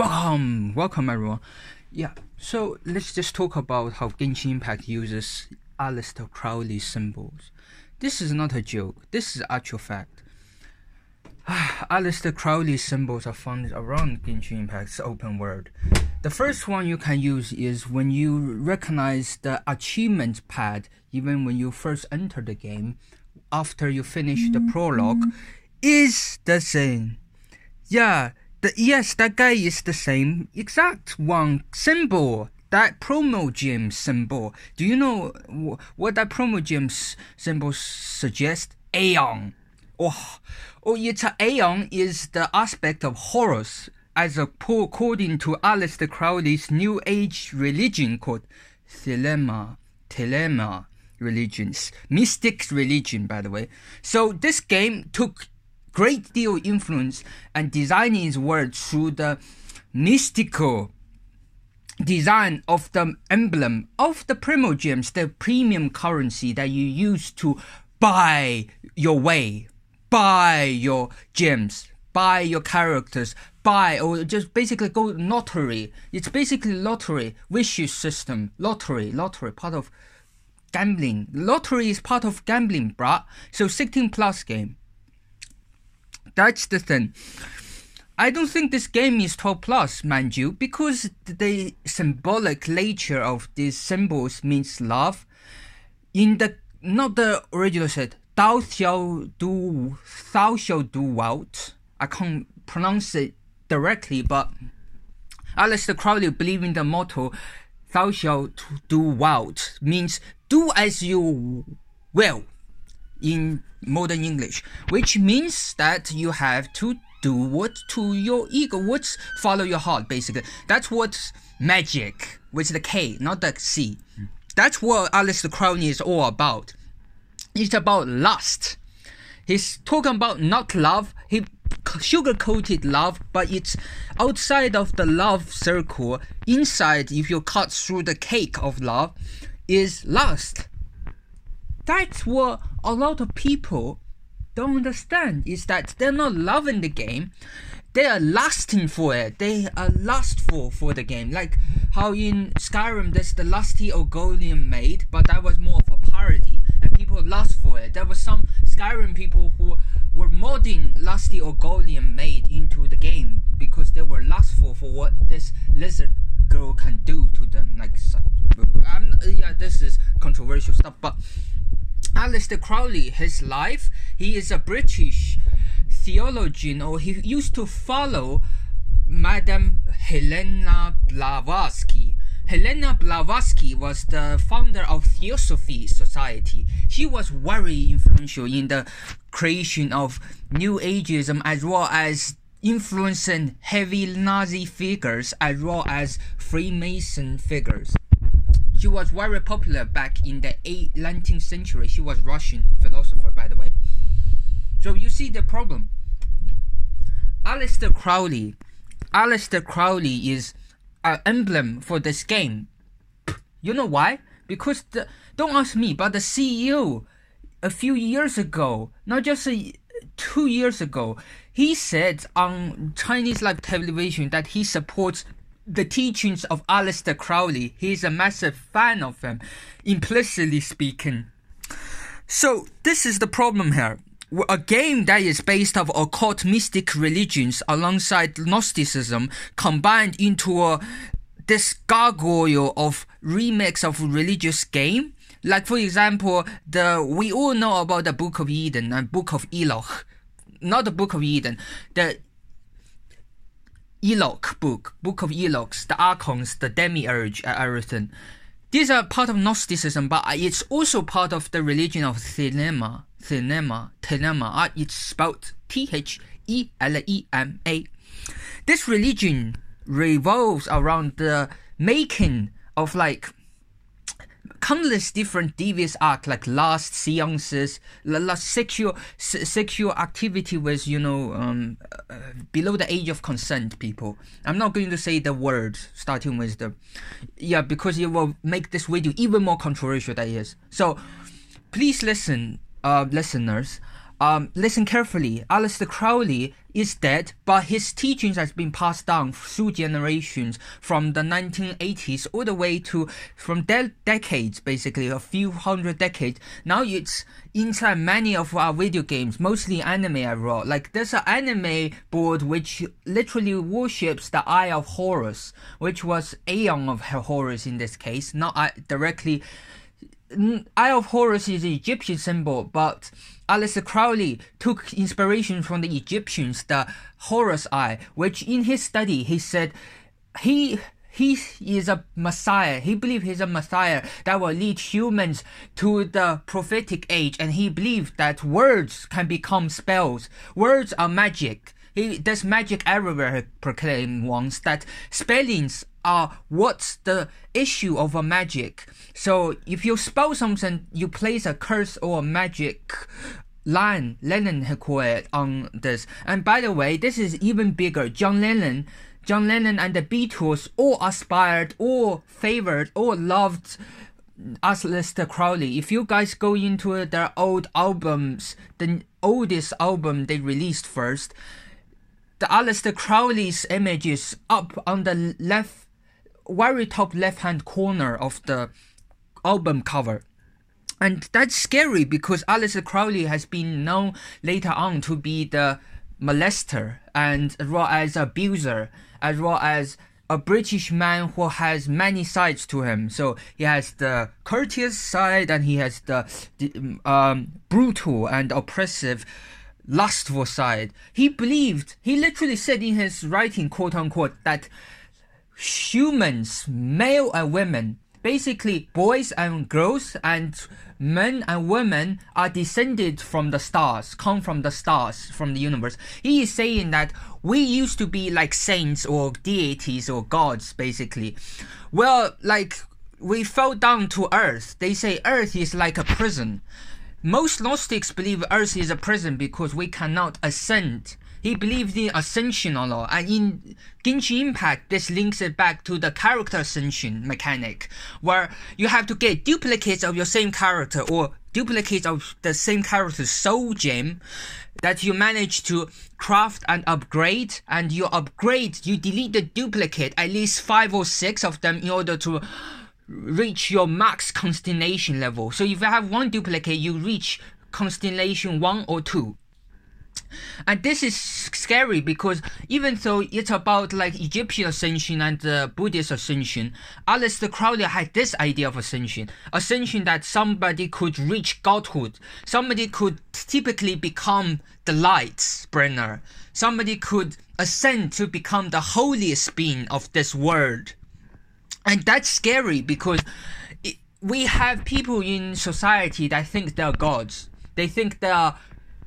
Welcome, welcome everyone. Yeah, so let's just talk about how Genshin Impact uses Aleister Crowley symbols. This is not a joke. This is actual fact. Aleister Crowley symbols are found around Genshin Impact's open world. The first one you can use is when you recognize the achievement pad, even when you first enter the game, after you finish the prologue, mm-hmm. is the same. Yeah, the, yes, that guy is the same exact one symbol. That Primogems symbol. Do you know what that Primogems symbol suggests? Aeon. Oh, oh, it's a Aeon is the aspect of Horus, as according to Aleister Crowley's New Age religion called Thelema. Thelema religions, mystic religion, by the way. So this game took great deal influence and designing its world through the mystical design of the emblem of the primogems, the premium currency that you use to buy your way, buy your gems, buy your characters, buy or just basically go lottery. It's basically lottery, wishes system, lottery, lottery, part of gambling. Lottery is part of gambling, bruh. So 16 plus game. That's the thing. I don't think this game is 12 plus, mind you, because the symbolic nature of these symbols means love. In the not the original said, thou shall do thou shall do what. I can't pronounce it directly, but Aleister Crowley believe in the motto thou shalt do what means do as you will in modern English, which means that you have to do what to your ego, what's follow your heart, basically. That's what magic with the K, not the C. That's what Aleister Crowley is all about. It's about lust. He's talking about not love. He sugar coated love, but it's outside of the love circle. Inside, if you cut through the cake of love, is lust. That's what a lot of people don't understand is that they're not loving the game. They are lusting for it. They are lustful for the game. Like how in skyrim there's the lusty Argonian maid but that was more of a parody and people lust for it. There was some skyrim people who were modding lusty Argonian maid into the game because they were lustful for what this lizard girl can do to them. Like I'm, yeah controversial stuff but Aleister Crowley, his life, he is a British theologian, or he used to follow Madame Helena Blavatsky. Helena Blavatsky was the founder of Theosophy Society. She was very influential in the creation of New Ageism as well as influencing heavy Nazi figures as well as Freemason figures. She was very popular back in the 19th century. She was Russian philosopher, by the way. So you see the problem. Aleister Crowley, Aleister Crowley is an emblem for this game. You know why? Because the, don't ask me, but the CEO a few years ago, not just a, two years ago, he said on Chinese live television that he supports the teachings of Aleister Crowley. He's a massive fan of them, implicitly speaking. So this is the problem here. A game that is based of occult mystic religions alongside Gnosticism combined into a this gargoyle of remix of religious game. Like for example, the we all know about the Book of Eden and Book of Enoch, not the Book of Eden, the Enoch book, Book of Enoch, the Archons, the Demiurge, and everything. These are part of Gnosticism, but it's also part of the religion of Thelema. Thelema, Thelema. Uh, it's spelled T H E L E M A. This religion revolves around the making of like countless different devious acts like last seances, lust, sexual sexual activity with you know um, uh, below the age of consent people. I'm not going to say the word starting with the yeah because it will make this video even more controversial than it is. So please listen, uh, listeners. Um, listen carefully. Aleister Crowley is dead, but his teachings has been passed down through generations from the 1980s all the way to from de- decades, basically a few hundred decades. Now it's inside many of our video games, mostly anime I wrote Like there's an anime board which literally worships the Eye of Horus, which was Aeon of Horus in this case, not directly. Eye of Horus is an Egyptian symbol, but Aleister Crowley took inspiration from the Egyptians, the Horus Eye, which in his study he said he he is a messiah. He believed he's a messiah that will lead humans to the prophetic age, and he believed that words can become spells. Words are magic. He there's magic everywhere. He proclaimed once that spellings are what's the issue of a magic. So if you spell something, you place a curse or a magic line. Lennon had quoted on this. And by the way, this is even bigger. John Lennon, John Lennon and the Beatles all aspired, all favored, all loved Aleister Crowley. If you guys go into their old albums, the oldest album they released first, the Aleister Crowley's image is up on the left, very top left hand corner of the album cover. And that's scary because Aleister Crowley has been known later on to be the molester and as well as abuser, as well as a British man who has many sides to him. So he has the courteous side and he has the, the um, brutal and oppressive lustful side. He believed, he literally said in his writing, quote unquote, that humans, male and women, basically boys and girls and men and women are descended from the stars, come from the stars, from the universe. He is saying that we used to be like saints or deities or gods, basically. Well, like we fell down to earth. They say earth is like a prison. Most Gnostics believe earth is a prison because we cannot ascend he believes in ascension a lot, and in Genshin Impact, this links it back to the character ascension mechanic, where you have to get duplicates of your same character or duplicates of the same character's soul gem that you manage to craft and upgrade, and you upgrade, you delete the duplicate, at least five or six of them, in order to reach your max constellation level. So if you have one duplicate, you reach constellation one or two. And this is scary because even though it's about like Egyptian ascension and uh, Buddhist ascension, Aleister Crowley had this idea of ascension. Ascension that somebody could reach godhood. Somebody could typically become the light bringer. Somebody could ascend to become the holiest being of this world. And that's scary because it, we have people in society that think they're gods. They think they are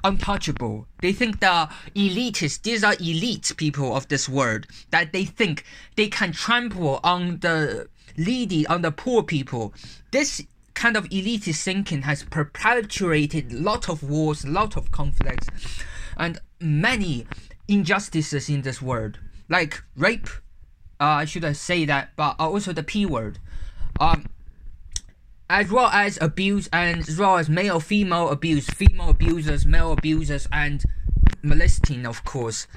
untouchable. They think they're elitists. These are elite people of this world that they think they can trample on the needy, on the poor people. This kind of elitist thinking has perpetuated lot of wars, lot of conflicts, and many injustices in this world, like rape. Uh, I should say that, but also the P word. Um, as well as abuse and as well as male female abuse, female abusers, male abusers, and molesting, of course.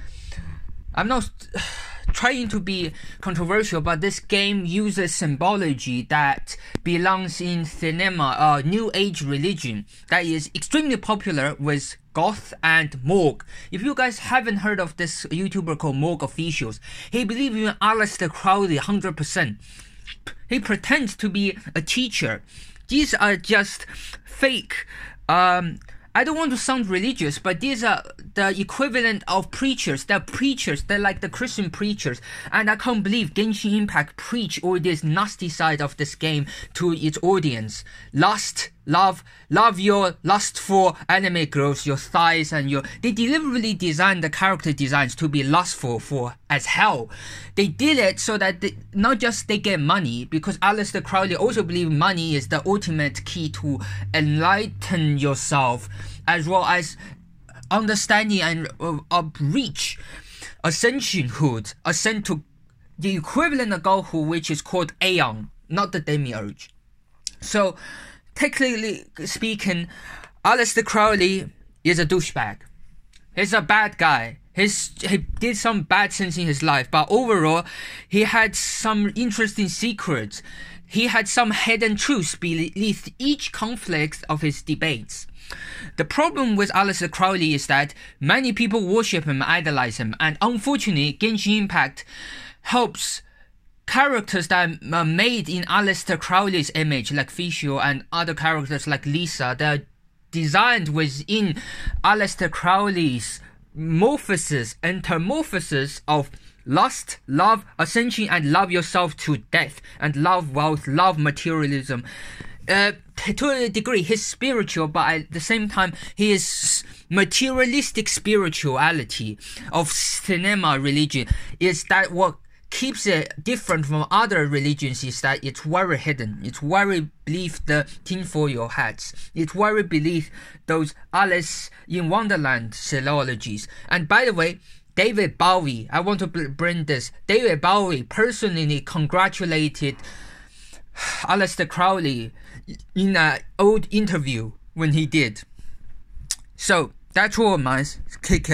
I'm not trying to be controversial, but this game uses symbology that belongs in Thelema, a uh, new age religion that is extremely popular with Goth and Morg. If you guys haven't heard of this YouTuber called Morg Officials, he believes in Aleister Crowley 100%. He pretends to be a teacher. These are just fake. Um, I don't want to sound religious, but these are the equivalent of preachers. They're preachers. They're like the Christian preachers. And I can't believe Genshin Impact preach all this nasty side of this game to its audience. Lust, love, love your lustful anime girls, your thighs and your. They deliberately designed the character designs to be lustful for as hell. They did it so that they, not just they get money, because Aleister Crowley also believed money is the ultimate key to enlighten yourself, as well as understanding and uh, reach ascensionhood, ascend to the equivalent of godhood, which is called Aeon, not the demiurge. So, technically speaking, Aleister Crowley is a douchebag. He's a bad guy. He's, he did some bad things in his life, but overall, he had some interesting secrets. He had some hidden truths beneath each conflict of his debates. The problem with Aleister Crowley is that many people worship him, idolize him, and unfortunately, Genshin Impact helps characters that are made in Aleister Crowley's image, like Fischl and other characters like Lisa, they're designed within Aleister Crowley's morphosis, metamorphosis of lust, love, ascension, and love yourself to death, and love wealth, love materialism. Uh, to a degree, he's spiritual, but at the same time, he is materialistic spirituality of Thelema religion. Is that what keeps it different from other religions is that it's very hidden. It's very beneath the tinfoil hats. It's very beneath those Alice in Wonderland philologies. And by the way, David Bowie, I want to bring this. David Bowie personally congratulated Aleister Crowley in an old interview when he did. So that's all, man. Take care.